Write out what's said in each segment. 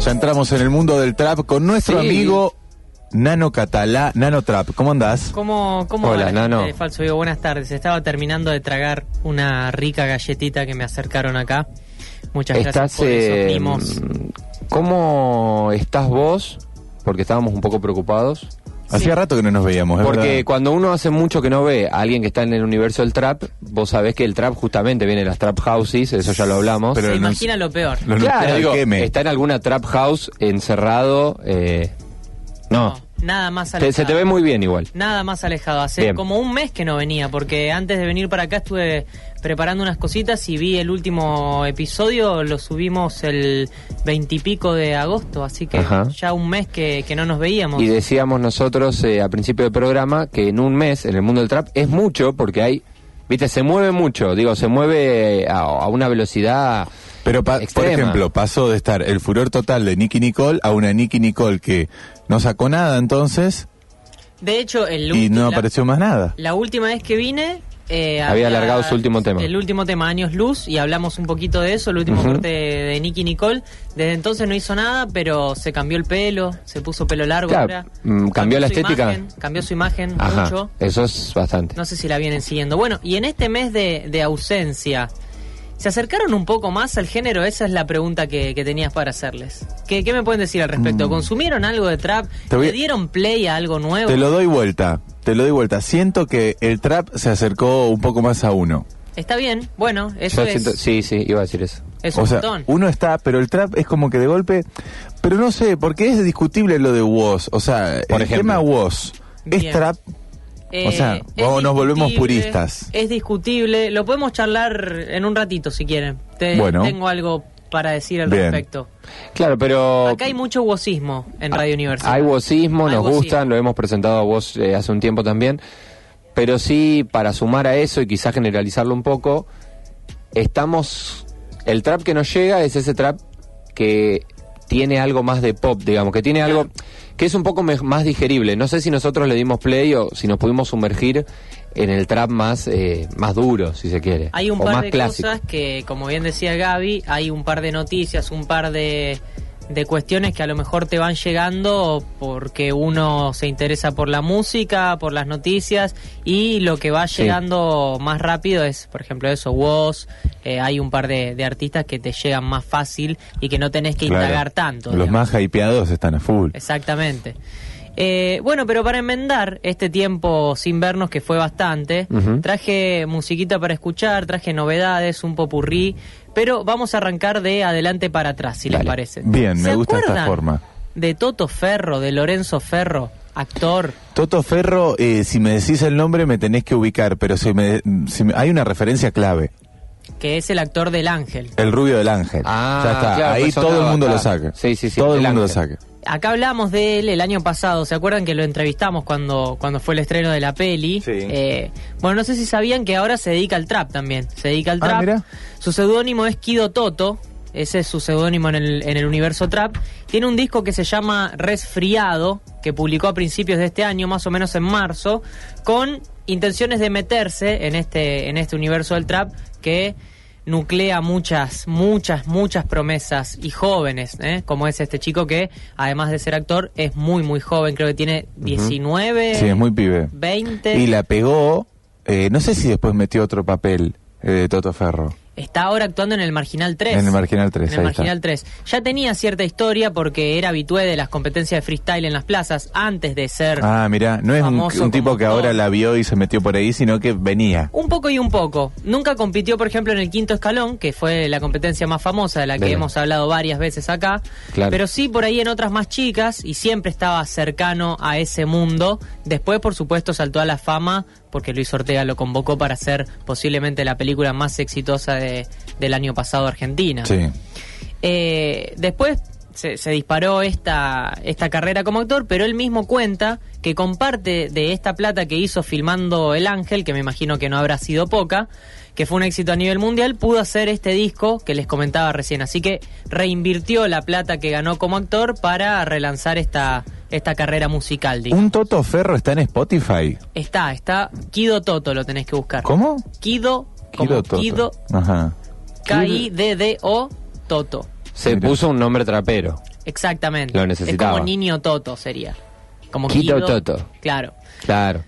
Ya entramos en el mundo del trap con nuestro Sí. amigo Nano Catalá, Nano Trap. ¿Cómo andás? ¿Cómo, cómo Hola, Nano. de Falso Vivo? Buenas tardes. Estaba terminando de tragar una rica galletita que me acercaron acá. Muchas gracias por eso, eh, primos. ¿Cómo estás vos? Porque estábamos un poco preocupados. Hacía rato que no nos veíamos, ¿es Porque verdad? cuando uno hace mucho que no ve a alguien que está en el universo del trap, vos sabés que el trap justamente viene de las trap houses, eso ya lo hablamos. pero Se no- imagina lo peor. Lo claro, digo, está en alguna trap house encerrado. eh, no, No, nada más alejado. se te ve muy bien igual. Nada más alejado. Hace Bien. como un mes que no venía, porque antes de venir para acá estuve preparando unas cositas y vi el último episodio, lo subimos el veintipico de agosto, así que Ajá. ya un mes que, que no nos veíamos. Y decíamos nosotros eh, al principio del programa que en un mes en el mundo del trap es mucho porque hay, viste, se mueve mucho, digo, se mueve a, a una velocidad Pero, pa- por ejemplo, pasó de estar el furor total de Nicky Nicole a una Nicky Nicole que no sacó nada entonces De hecho, el y no la- apareció más nada. La última vez que vine... eh, Había alargado su último tema. El último tema, Años Luz, y hablamos un poquito de eso, el último Ujú. corte de, de Nicky Nicole. Desde entonces no hizo nada, pero se cambió el pelo, se puso pelo largo Claro, mm, cambió la estética. imagen, cambió su imagen Ajá, mucho. eso es bastante. No sé si la vienen siguiendo. Bueno, y en este mes de, de ausencia, ¿se acercaron un poco más al género? Esa es la pregunta que, que tenías para hacerles. ¿Qué, qué me pueden decir al respecto? ¿Consumieron algo de trap? Mm. Te ¿Le dieron play a algo nuevo? Te lo doy vuelta, te lo doy vuelta. Siento que el trap se acercó un poco más a uno. Está bien, bueno, eso Yo es, siento- sí, sí, iba a decir eso. es o un sea, montón. uno está, pero el trap es como que de golpe, pero no sé, porque es discutible lo de Woz, o sea, Por el ejemplo. tema Woz es Bien. trap, Eh, o sea, vamos, nos volvemos puristas. Es discutible, lo podemos charlar en un ratito si quieren. Te- Bueno. Tengo algo para decir al Bien. respecto. Claro, pero Acá hay mucho wozismo en Radio Universidad. hay vozismo, Hay nos vozismo. gustan, lo hemos presentado a vos eh, hace un tiempo también, pero sí, para sumar a eso y quizás generalizarlo un poco, estamos, el trap que nos llega es ese trap que tiene algo más de pop, digamos, que tiene algo que es un poco más digerible. No sé si nosotros le dimos play o si nos pudimos sumergir en el trap más, eh, más duro, si se quiere, Hay un o par más de clásico. cosas que, como bien decía Gaby, hay un par de noticias, un par de, de cuestiones que a lo mejor te van llegando porque uno se interesa por la música, por las noticias y lo que va Sí. llegando más rápido es, por ejemplo, eso, Woz, eh, hay un par de, de artistas que te llegan más fácil y que no tenés que Claro. indagar tanto. Los digamos. más hypeados están a full. Exactamente. Eh, bueno, pero para enmendar este tiempo sin vernos, que fue bastante, traje musiquita para escuchar, traje novedades, un popurrí, pero vamos a arrancar de adelante para atrás, si les Dale. parece. Bien, me ¿Se gusta esta acuerdan forma. De Toto Ferro, de Lorenzo Ferro, actor. Toto Ferro, eh, si me decís el nombre me tenés que ubicar, pero si me, si me- hay una referencia clave. Que es el actor del Ángel. El rubio del ángel. Ah, ya está. claro, Ahí pues todo el mundo acá. lo saca. Sí, sí, sí, Todo el el mundo lo saca. Acá hablamos de él el año pasado, ¿se acuerdan que lo entrevistamos cuando, cuando fue el estreno de la peli? Sí. Eh, bueno, no sé si sabían que ahora se dedica al trap también, se dedica al Ah, trap. mira. Su seudónimo es Kido Toto, ese es su seudónimo en el, en el universo trap. Tiene un disco que se llama Resfriado, que publicó a principios de este año, más o menos en marzo, con intenciones de meterse en este, en este universo del trap que nuclea muchas, muchas, muchas promesas y jóvenes, ¿eh? como es este chico que, además de ser actor, es muy, muy joven, creo que tiene 19, Sí, es muy pibe. 20. Y la pegó, eh, no sé si después metió otro papel eh, de Toto Ferro. Está ahora actuando en el Marginal 3. En el Marginal 3, En el ahí está. Marginal 3. Ya tenía cierta historia porque era habitué de las competencias de freestyle en las plazas antes de ser Ah, mira, no es un, tipo que ahora la vio y se metió por ahí, sino que venía. Un poco y un poco. Nunca compitió, por ejemplo, en el quinto escalón, que fue la competencia más famosa de la que Bien. hemos hablado varias veces acá. Claro. Pero sí por ahí en otras más chicas y siempre estaba cercano a ese mundo. Después, por supuesto, saltó a la fama porque Luis Ortega lo convocó para hacer posiblemente la película más exitosa de- del año pasado Argentina. Sí. Eh, después se, se disparó esta, esta carrera como actor, pero él mismo cuenta que con parte de esta plata que hizo filmando El Ángel, que me imagino que no habrá sido poca, que fue un éxito a nivel mundial, pudo hacer este disco que les comentaba recién. Así que reinvirtió la plata que ganó como actor para relanzar esta, esta carrera musical. digo. Un Toto Ferro está en Spotify. Está, está Kido Toto, lo tenés que buscar. ¿Cómo? Kido, como Kido Toto. Kido, Ajá. K-I-D-D-O, Toto. Se Mira. puso un nombre trapero. Exactamente. Lo necesitaba. Es como niño Toto sería. Como Quito Kido. Toto. Claro. Claro.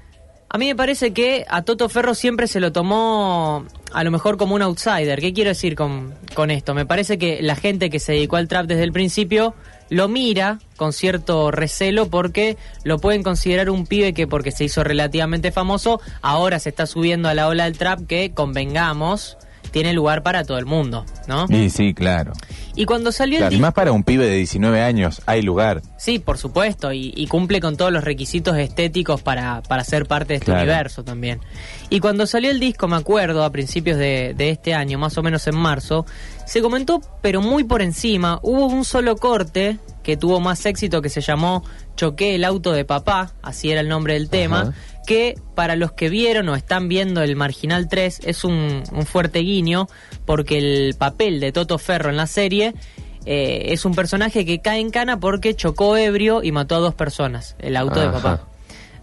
A mí me parece que a Toto Ferro siempre se lo tomó a lo mejor como un outsider. ¿Qué quiero decir con, con esto? Me parece que la gente que se dedicó al trap desde el principio lo mira con cierto recelo porque lo pueden considerar un pibe que porque se hizo relativamente famoso, ahora se está subiendo a la ola del trap que, convengamos, tiene lugar para todo el mundo, ¿no? Y sí, claro. Y cuando salió el Claro, Y disco- más para un pibe de 19 años, hay lugar. Sí, por supuesto, y, y cumple con todos los requisitos estéticos para, para ser parte de este Claro. universo también. Y cuando salió el disco, me acuerdo, a principios de, de este año, más o menos en marzo, se comentó, pero muy por encima, hubo un solo corte que tuvo más éxito que se llamó Choqué el auto de papá, así era el nombre del tema, Ajá. que para los que vieron o están viendo el Marginal 3 es un, un fuerte guiño, porque el papel de Toto Ferro en la serie eh, es un personaje que cae en cana porque chocó ebrio y mató a dos personas, el auto de papá.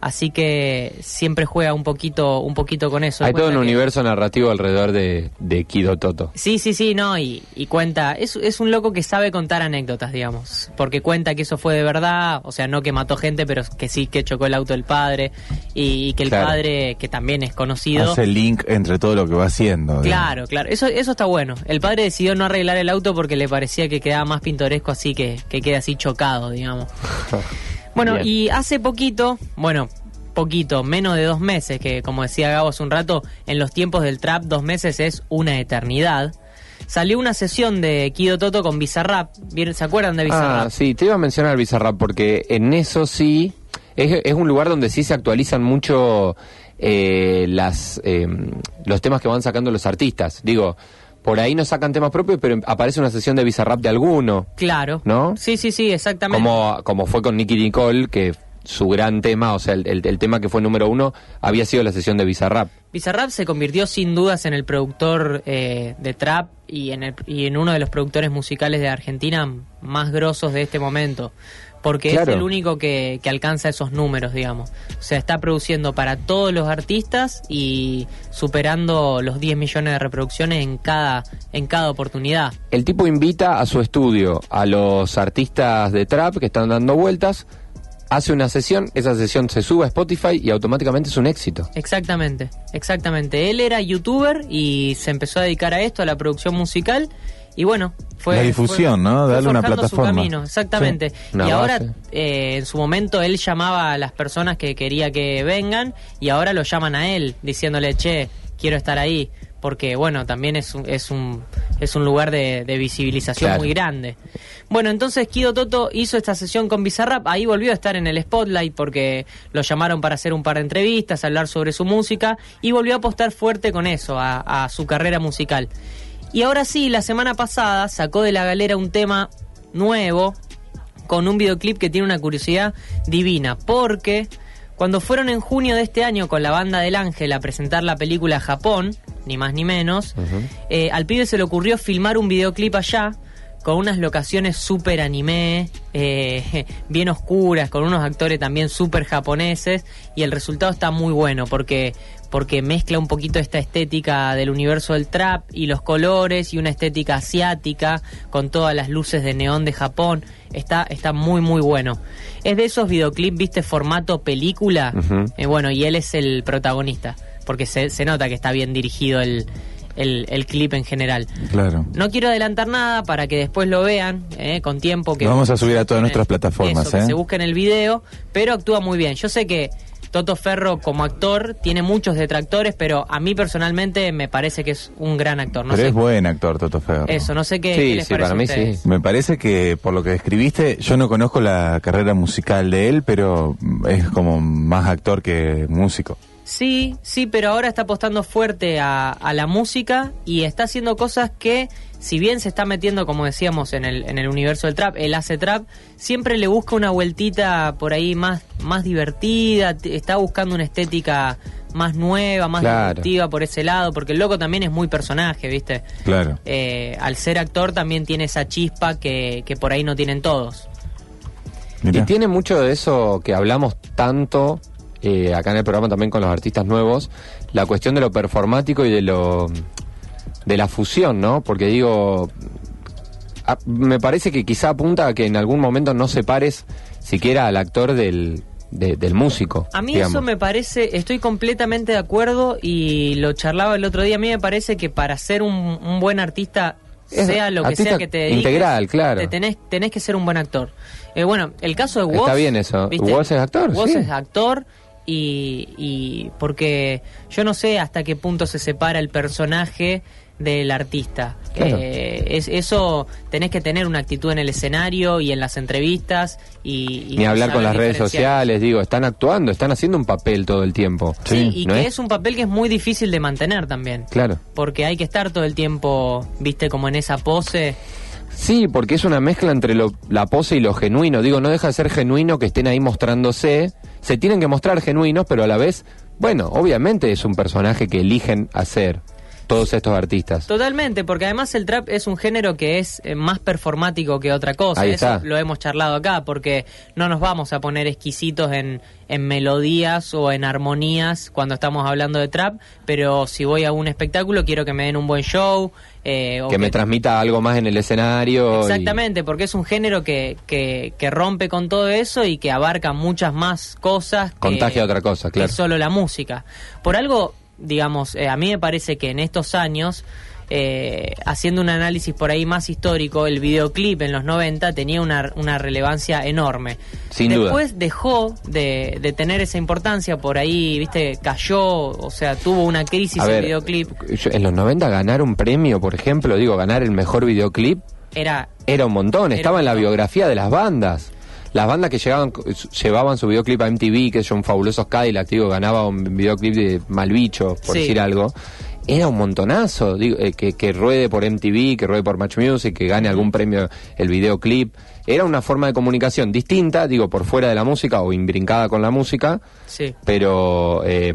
Así que siempre juega un poquito, un poquito con eso. Hay todo un que- universo narrativo alrededor de, de Kido Toto. Sí, sí, sí, no, y, y cuenta, es, es un loco que sabe contar anécdotas, digamos, porque cuenta que eso fue de verdad, o sea, no que mató gente, pero que sí que chocó el auto del padre, y, y que el Claro. padre, que también es conocido, Hace el link entre todo lo que va haciendo. digamos. Claro, claro. Eso, eso está bueno. El padre decidió no arreglar el auto porque le parecía que quedaba más pintoresco así que, que quede así chocado, digamos. Bueno, Bien. y hace poquito, bueno, poquito, menos de dos meses, que como decía Gabo hace un rato, en los tiempos del trap dos meses es una eternidad. Salió una sesión de Kido Toto con Bizarrap. ¿Vieron- ¿Se acuerdan de Bizarrap? Ah, sí, te iba a mencionar Bizarrap porque en eso sí es, es un lugar donde sí se actualizan mucho eh, las eh, los temas que van sacando los artistas. Digo, por ahí no sacan temas propios, pero aparece una sesión de Bizarrap de alguno, Claro. ¿no? Sí, sí, sí, exactamente. Como, como fue con Nicky Nicole, que su gran tema, o sea, el, el- el tema que fue número uno, había sido la sesión de Bizarrap. Bizarrap se convirtió sin dudas en el productor eh, de trap y en, el- y en uno de los productores musicales de Argentina más grosos de este momento. Porque Claro. es el único que, que alcanza esos números, digamos. O sea, está produciendo para todos los artistas y superando los 10 millones de reproducciones en cada, en cada oportunidad. El tipo invita a su estudio a los artistas de trap que están dando vueltas, hace una sesión, esa sesión se sube a Spotify y automáticamente es un éxito. Exactamente, exactamente. Él era youtuber y se empezó a dedicar a esto, a la producción musical. Y bueno, fue. La difusión, fue- ¿no? Darle una forjando su plataforma. camino, exactamente. Sí, una y ahora, eh, en su momento, él llamaba a las personas que quería que vengan y ahora lo llaman a él, diciéndole, che, quiero estar ahí. Porque, bueno, también es un, es un, es un lugar de, de visibilización Claro. muy grande. Bueno, entonces Kido Toto hizo esta sesión con Bizarrap, ahí volvió a estar en el spotlight porque lo llamaron para hacer un par de entrevistas, hablar sobre su música y volvió a apostar fuerte con eso, a, a su carrera musical. Y ahora sí, la semana pasada sacó de la galera un tema nuevo con un videoclip que tiene una curiosidad divina, porque cuando fueron en junio de este año con la banda del Ángel a presentar la película Japón, ni más ni menos, eh, al pibe se le ocurrió filmar un videoclip allá con unas locaciones súper anime, eh, bien oscuras, con unos actores también súper japoneses, y el resultado está muy bueno porque porque mezcla un poquito esta estética del universo del trap y los colores y una estética asiática con todas las luces de neón de Japón. Está, está muy muy bueno. Es de esos videoclips, viste, formato película. Eh, bueno, y él es el protagonista, porque se, se nota que está bien dirigido el, el, el clip en general. Claro. No quiero adelantar nada para que después lo vean eh, con tiempo. Que Lo vamos a subir a todas nuestras plataformas, eso, que ¿eh? se busquen el video, pero actúa muy bien. Yo sé que Toto Ferro como actor tiene muchos detractores, pero a mí personalmente me parece que es un gran actor. No Pero sé, es buen actor, Toto Ferro. Eso, no sé qué, Sí, qué les sí, parece para mí ustedes. sí. Me parece que por lo que describiste, yo no conozco la carrera musical de él, pero es como más actor que músico. Sí, sí, pero ahora está apostando fuerte a, a la música y está haciendo cosas que, si bien se está metiendo, como decíamos, en el, en el universo del trap, él hace trap, siempre le busca una vueltita por ahí más, más divertida, está buscando una estética más nueva, más Claro. divertida por ese lado, porque el loco también es muy personaje, ¿viste? Claro. Eh, al ser actor también tiene esa chispa que, que por ahí no tienen todos. Mirá. Y tiene mucho de eso que hablamos tanto eh, acá en el programa también con los artistas nuevos, la cuestión de lo performático y de lo de la fusión, ¿no? Porque digo, a- me parece que quizá apunta a que en algún momento no separes siquiera al actor del, de- del músico. A mí digamos. eso me parece, estoy completamente de acuerdo y lo charlaba el otro día. A mí me parece que para ser un, un buen artista, Es sea lo que sea que te dediques, integral, claro. te tenés, tenés que ser un buen actor. Eh, bueno, el caso de Woz... Está bien eso. Woz es actor, Woz sí. es actor y, y porque yo no sé hasta qué punto se separa el personaje del artista. Claro. Eh, es, eso tenés que tener una actitud en el escenario y en las entrevistas y... y Ni hablar con las redes sociales, digo, están actuando, están haciendo un papel todo el tiempo. Sí, y ¿no que es? es un papel que es muy difícil de mantener también. Claro. Porque hay que estar todo el tiempo, viste, como en esa pose. Sí, porque es una mezcla entre lo- la pose y lo genuino. Digo, no deja de ser genuino que estén ahí mostrándose. Se tienen que mostrar genuinos, pero a la vez, bueno, obviamente es un personaje que eligen hacer todos estos artistas. Totalmente, porque además el trap es un género que es eh, más performático que otra cosa. Ahí Eso está. lo hemos charlado acá, porque no nos vamos a poner exquisitos en, en melodías o en armonías cuando estamos hablando de trap, pero si voy a un espectáculo quiero que me den un buen show. eh, o Que me transmita algo más en el escenario. y- Exactamente, porque es un género que, que, que rompe con todo eso y que abarca muchas más cosas. Contagia otra cosa, claro. que solo la música. Por algo, digamos, eh, a mí me parece que en estos años, eh, haciendo un análisis por ahí más histórico, el videoclip en los 90 tenía una, una relevancia enorme. Sin duda. Después dejó de, de tener esa importancia, por ahí, viste, cayó, o sea, tuvo una crisis A el ver, videoclip. yo- en los 90 ganar un premio, por ejemplo, digo, ganar el mejor videoclip, Era era un montón. Era Estaba un en la biografía de las bandas. Las bandas que llegaban, llevaban su videoclip a MTV, que son fabulosos Cadillac, digo, ganaba un videoclip de Malbicho, por Sí. decir algo. Era un montonazo, digo, eh, que, que ruede por MTV, que ruede por Match Music, que gane algún premio el videoclip. Era una forma de comunicación distinta, digo, por fuera de la música o imbrincada con la música, Sí. pero eh,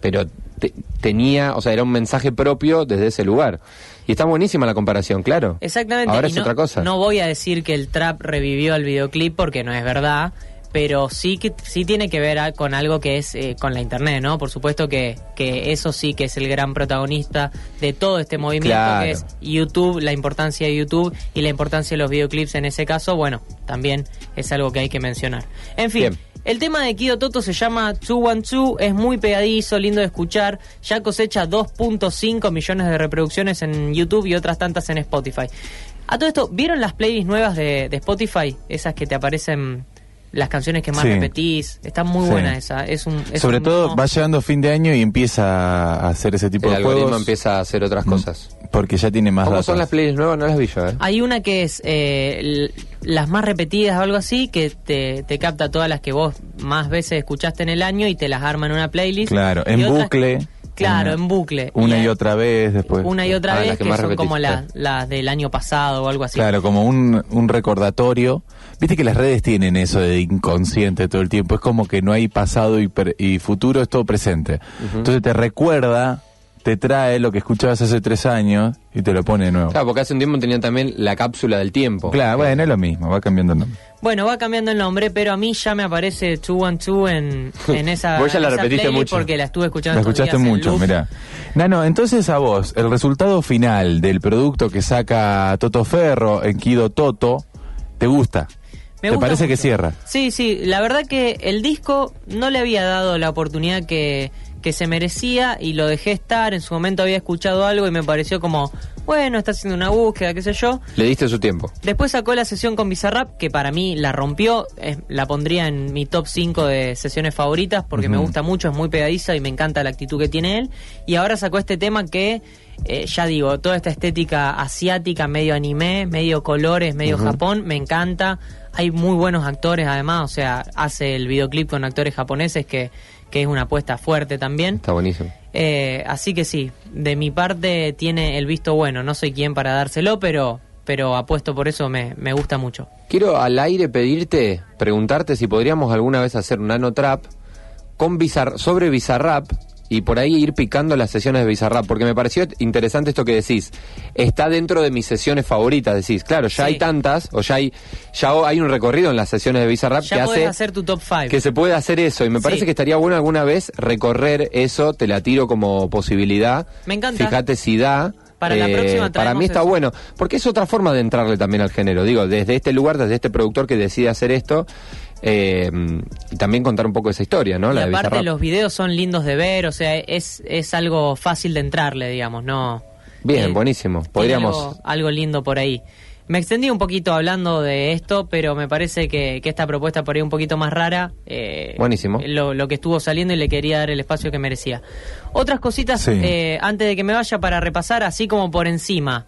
pero te- tenía, o sea, era un mensaje propio desde ese lugar. Y está buenísima la comparación, claro. Exactamente. Ahora y es no, otra cosa. No voy a decir que el trap revivió el videoclip porque no es verdad, pero sí que sí tiene que ver a- con algo que es eh, con la internet, ¿no? Por supuesto que, que eso sí que es el gran protagonista de todo este movimiento, Claro. que es YouTube, la importancia de YouTube y la importancia de los videoclips en ese caso, bueno, también es algo que hay que mencionar. En fin. Bien. El tema de Kido Toto se llama 212, es muy pegadizo, lindo de escuchar, ya cosecha 2.5 millones de reproducciones en YouTube y otras tantas en Spotify. A todo esto, ¿vieron las playlists nuevas de, de Spotify? Esas que te aparecen las canciones que más Sí. repetís. Está muy Sí. buena esa. Es un, es Sobre un todo va llegando fin de año y empieza a hacer ese tipo el de algoritmo juegos. empieza a hacer otras cosas. Porque ya tiene más ¿Cómo datos. son las playlists nuevas? No las vi yo, ¿eh? Hay una que es eh, las más repetidas o algo así, que te, te capta todas las que vos más veces escuchaste en el año y te las arma en una playlist. Claro, Y en otras- bucle. Claro, Una- en bucle. Una y otra vez después. Una y otra Ah, vez las que son como las las del año pasado o algo así. Claro, como un, un recordatorio. Viste que las redes tienen eso de inconsciente todo el tiempo. Es como que no hay pasado y, per- y futuro, es todo presente. Entonces te recuerda, te trae lo que escuchabas hace tres años y te lo pone de nuevo. Claro, porque hace un tiempo tenían también la cápsula del tiempo. Claro, bueno, es lo mismo, va cambiando el nombre. Bueno, va cambiando el nombre, pero a mí ya me aparece 212 en, en esa, Vos ya la repetiste playlist mucho. porque la estuve escuchando La escuchaste mucho, mirá. Nano, entonces a vos, el resultado final del producto que saca Toto Ferro en Kido Toto, ¿te gusta? Me ¿Te gusta parece que cierra? Sí, sí, la verdad que el disco no le había dado la oportunidad que, que se merecía y lo dejé estar. En su momento había escuchado algo y me pareció como, bueno, está haciendo una búsqueda, qué sé yo. Le diste su tiempo. Después sacó la sesión con Bizarrap, que para mí la rompió. es- la pondría en mi top 5 de sesiones favoritas porque me gusta mucho, es muy pegadiza y me encanta la actitud que tiene él. Y ahora sacó este tema que, eh, ya digo, toda esta estética asiática, medio anime, medio colores, medio Japón, me encanta. Hay muy buenos actores además, o sea, hace el videoclip con actores japoneses que, que es una apuesta fuerte también. Está buenísimo. Eh, así que sí, de mi parte tiene el visto bueno. No soy quien para dárselo, pero, pero apuesto por eso, me, me gusta mucho. Quiero al aire pedirte, preguntarte si podríamos alguna vez hacer un nano trap con Bizar- sobre Bizarrap y por ahí ir picando las sesiones de Bizarrap, porque me pareció interesante esto que decís. Está dentro de mis sesiones favoritas, decís. Claro, ya Sí. hay tantas, o ya hay, ya hay un recorrido en las sesiones de Bizarrap Ya que hace hacer tu top 5. que se puede hacer eso y me parece Sí. que estaría bueno alguna vez recorrer eso, te la tiro como posibilidad. Me encanta. Fíjate si da. eh, Para la próxima para mí está eso. bueno, porque es otra forma de entrarle también al género. Digo, desde este lugar, desde este productor que decide hacer esto, eh, y también contar un poco esa historia, ¿no? y La de aparte los videos son lindos de ver, o sea, es, es algo fácil de entrarle, digamos, no... Bien, eh, buenísimo. Podríamos. Algo, algo lindo por ahí. Me extendí un poquito hablando de esto, pero me parece que, que esta propuesta por ahí un poquito más rara. eh, Buenísimo. Lo, lo que estuvo saliendo y le quería dar el espacio que merecía. Otras cositas, Sí. eh, antes de que me vaya para repasar, así como por encima,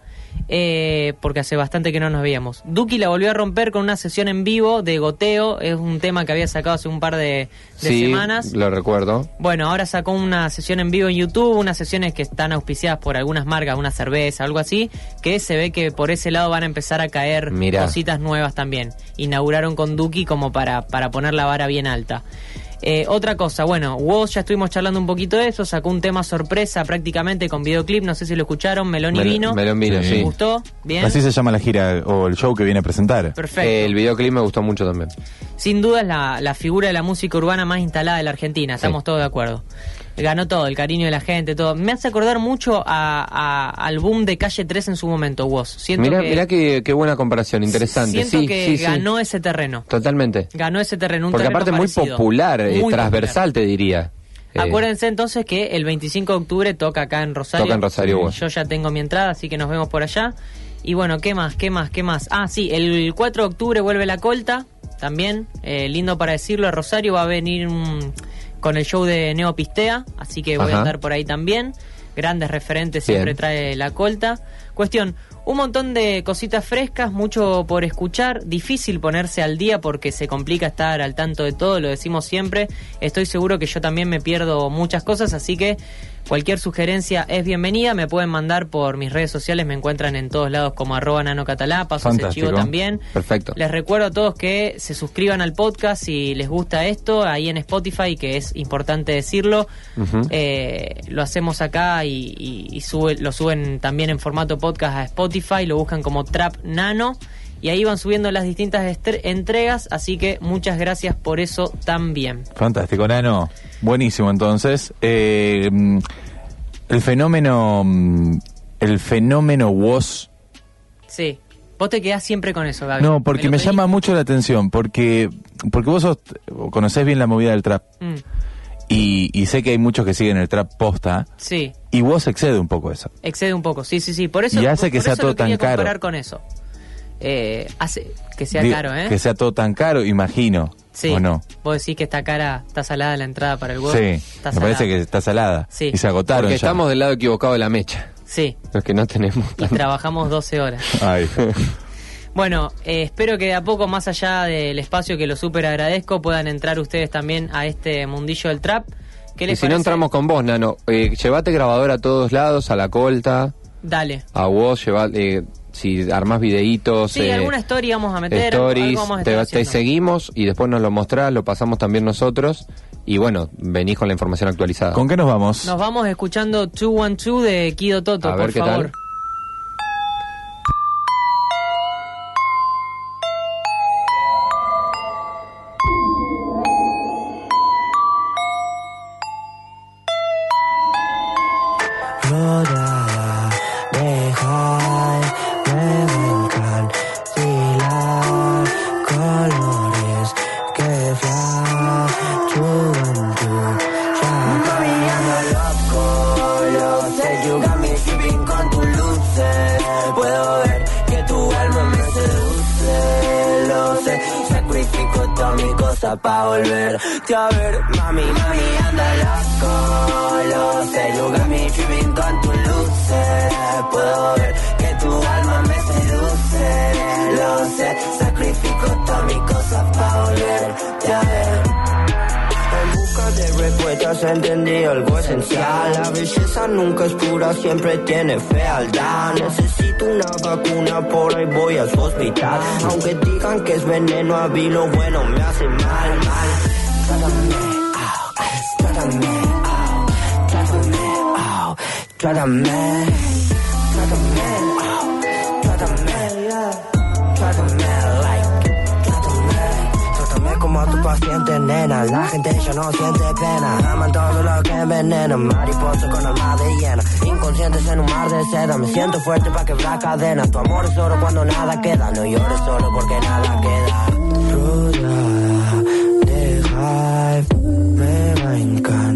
eh, porque hace bastante que no nos veíamos. Duki la volvió a romper con una sesión en vivo de goteo, es un tema que había sacado hace un par de, de sí, semanas. lo recuerdo. Bueno, ahora sacó una sesión en vivo en YouTube, unas sesiones que están auspiciadas por algunas marcas, una cerveza, algo así, que se ve que por ese lado van a empezar a caer Mirá. cositas nuevas también. Inauguraron con Duki como para, para poner la vara bien alta. Eh, otra cosa, bueno, Woz ya estuvimos charlando un poquito de eso, sacó un tema sorpresa prácticamente con videoclip, no sé si lo escucharon, Melón y Mel- Vino. Melón Vino, Sí. sí. ¿Les gustó? Bien. Así se llama la gira o el show que viene a presentar. Perfecto. El videoclip me gustó mucho también. Sin duda es la, la figura de la música urbana más instalada de la Argentina, estamos Sí. todos de acuerdo. Ganó todo, el cariño de la gente, todo. Me hace acordar mucho a, a- al boom de Calle 3 en su momento, Woz. Siento Mirá, que, mirá qué, qué buena comparación, interesante. Siento sí, que sí, sí. ganó ese terreno. Totalmente. Ganó ese terreno, un Porque terreno aparte muy parecido. popular, eh, Muy transversal, te diría. Eh, Acuérdense entonces que el 25 de octubre toca acá en Rosario. Toca en Rosario, Woz. Yo ya tengo mi entrada, así que nos vemos por allá. Y bueno, ¿qué más? ¿Qué más? ¿Qué más? Ah, sí, el 4 de octubre vuelve la colta, también. eh, lindo para decirlo, Rosario va a venir mm, con el show de Neopistea, así que voy Ajá. a andar por ahí también. Grandes referentes Bien. siempre trae la colta. Cuestión, un montón de cositas frescas, mucho por escuchar, difícil ponerse al día porque se complica estar al tanto de todo, lo decimos siempre. Estoy seguro que yo también me pierdo muchas cosas, así que cualquier sugerencia es bienvenida. Me pueden mandar por mis redes sociales, me encuentran en todos lados como arroba nanocatalá, paso ese chivo también. Perfecto. Les recuerdo a todos que se suscriban al podcast si les gusta esto, ahí en Spotify, que es importante decirlo. Eh, lo hacemos acá y, y- y sube- lo suben también en formato podcast a Spotify, lo buscan como Trap Nano y ahí van subiendo las distintas entregas, así que muchas gracias por eso también. Fantástico, Nano. Buenísimo, entonces. Eh, mm, el fenómeno. mm, El fenómeno WOS. Sí, vos te quedás siempre con eso, Gaby. No, porque me, llama mucho la atención. Porque, porque vos sos, conocés bien la movida del trap. Mm, Y, y sé que hay muchos que siguen el trap posta. sí, Y vos excede un poco eso. excede un poco, sí, sí, sí. Por eso, Y hace por- que por sea eso todo tan caro. comparar con eso. Eh, hace que sea Di- caro, ¿eh? Que sea todo tan caro, imagino. Sí. ¿O no? Vos decís que está cara, está salada la entrada para el huevo. Sí, Está me salada. parece que está salada. Sí. Y se agotaron Porque ya. estamos del lado equivocado de la mecha. Sí, Los que no tenemos. y trabajamos 12 horas. Ay. Bueno, eh, espero que de a poco, más allá del espacio que lo súper agradezco, puedan entrar ustedes también a este mundillo del trap. ¿Qué Y les si no entramos con vos, Nano, eh, llevate grabador a todos lados, a la colta, Dale. a vos, lleva, eh, si armás videitos, Sí, eh, alguna story vamos a meter. stories, algo vamos a te, te seguimos y después nos lo mostrás, lo pasamos también nosotros y bueno, venís con la información actualizada. ¿Con qué nos vamos? Nos vamos escuchando 212 de Kido Toto, A ver por qué favor. Hey, pa' volverte a ver. Mami, mami, anda loco, lo sé. Got me tripping con tus luces. Puedo ver que tu alma me seduce, lo sé. Sacrifico todas mis cosas pa' volverte a ver. De respuestas entendí algo esencial. La belleza nunca es pura, siempre tiene fealdad. Necesito una vacuna, por ahí voy a su hospital. Aunque digan que es veneno, a mí lo bueno me hace mal, mal. Trátame, au, trátame, au, trátame, au, trátame, trátame, au, como tu paciente, nena. La gente ya no siente pena. Aman todo lo que envenena. Mariposa con alma de hiena. Inconscientes en un mar de seda. Me siento fuerte para quebrar cadenas. Tu amor es oro cuando nada queda. No llores solo porque nada queda. Rodeada de hype. Me va a encandilar.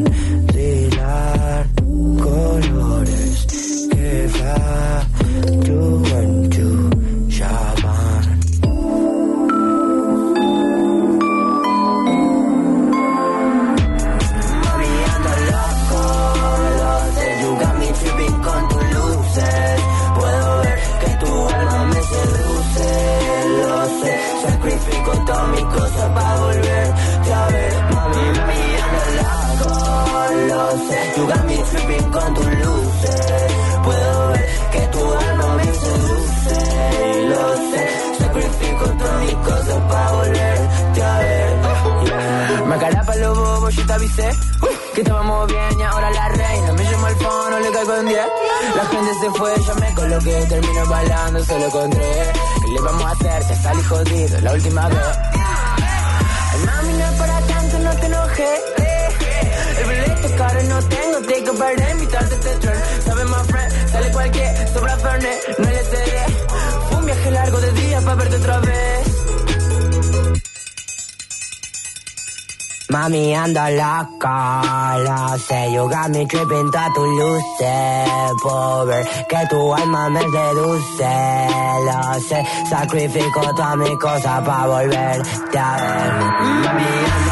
Fono, le caigo en 10 La gente se fue, yo me coloqué Termino bailando, solo con tres ¿Qué le vamos a hacer? Ya salí jodido la última vez. Ay, mami, no para tanto, no te enojes. El boleto caro no tengo Take a birthday, invitarte a este Sabe más friend, sale cualquier Sobra Fernet, no le cede Fue un viaje largo de días para verte otra vez Mami, ando loca, lo sé, you got me tripping tus luces, por ver que tu alma me seduce, lo sé, sacrifico todas mis cosas para volverte a ver. Mami,